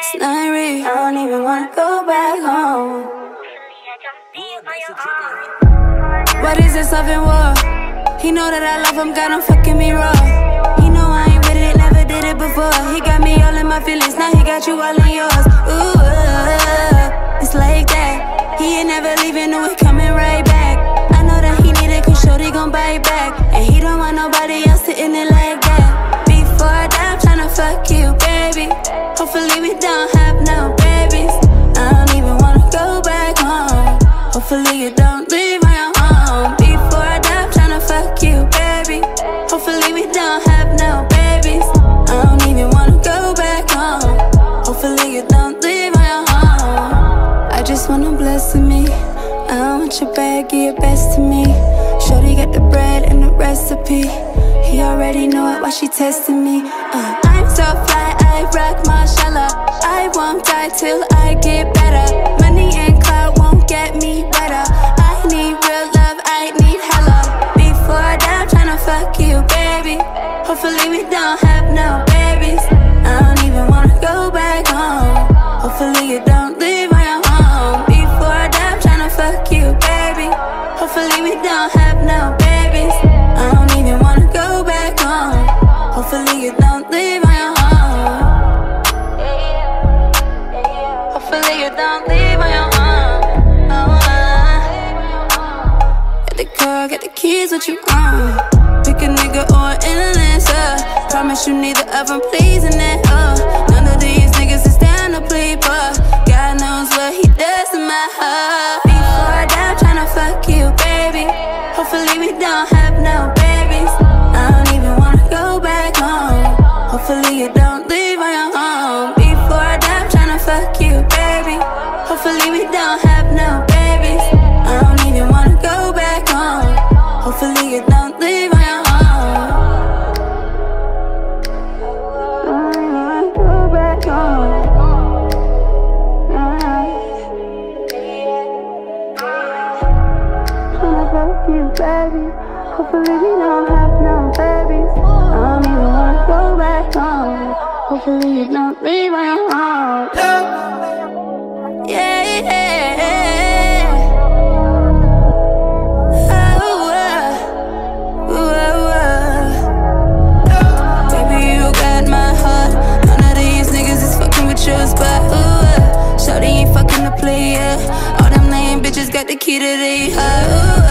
It's not real. I don't even wanna go back home. What is this love and war? He know that I love him, got him fucking me raw. He know I ain't with it, never did it before. He got me all in my feelings, now he got you all in yours. Ooh, it's like that. He ain't never leaving, no, he coming right back. I know that he need it, cause Shorty gon' bite back. And Hopefully, we don't have no babies. I don't even wanna go back home. Hopefully, you don't leave my home. Before I die, I'm tryna fuck you, baby. Hopefully, we don't have no babies. I don't even wanna go back home. Hopefully, you don't leave my home. I just wanna bless me. I want your bag, give your best to me. Shorty got the bread and the recipe. He already know it, why she testing me. Uh, till I get better. Money and clout won't get me wetter. I need real love, I need hella. Before I die, I'm tryna fuck you, baby. Hopefully we don't have no babies. I don't even wanna go back home. Hopefully you don't leave my home. Before I die, I'm tryna fuck you, baby. Hopefully we don't have no babies. I don't even wanna go back home. Hopefully you don't leave my home. The keys, what you want? Pick a nigga or an influencer. Uh. Promise you neither of them pleasing. Oh, none of these niggas is down to play, but God knows what he does to my heart. Before I die, I'm tryna fuck you, baby. Hopefully we don't have no babies. I don't even wanna go back home. Hopefully you don't leave my home. Before I die, I'm tryna fuck you, baby. Hopefully we don't have you don't leave you, baby. Hopefully don't have no babies. I don't even wanna go back home. Hopefully you don't leave my home. quiere dejar.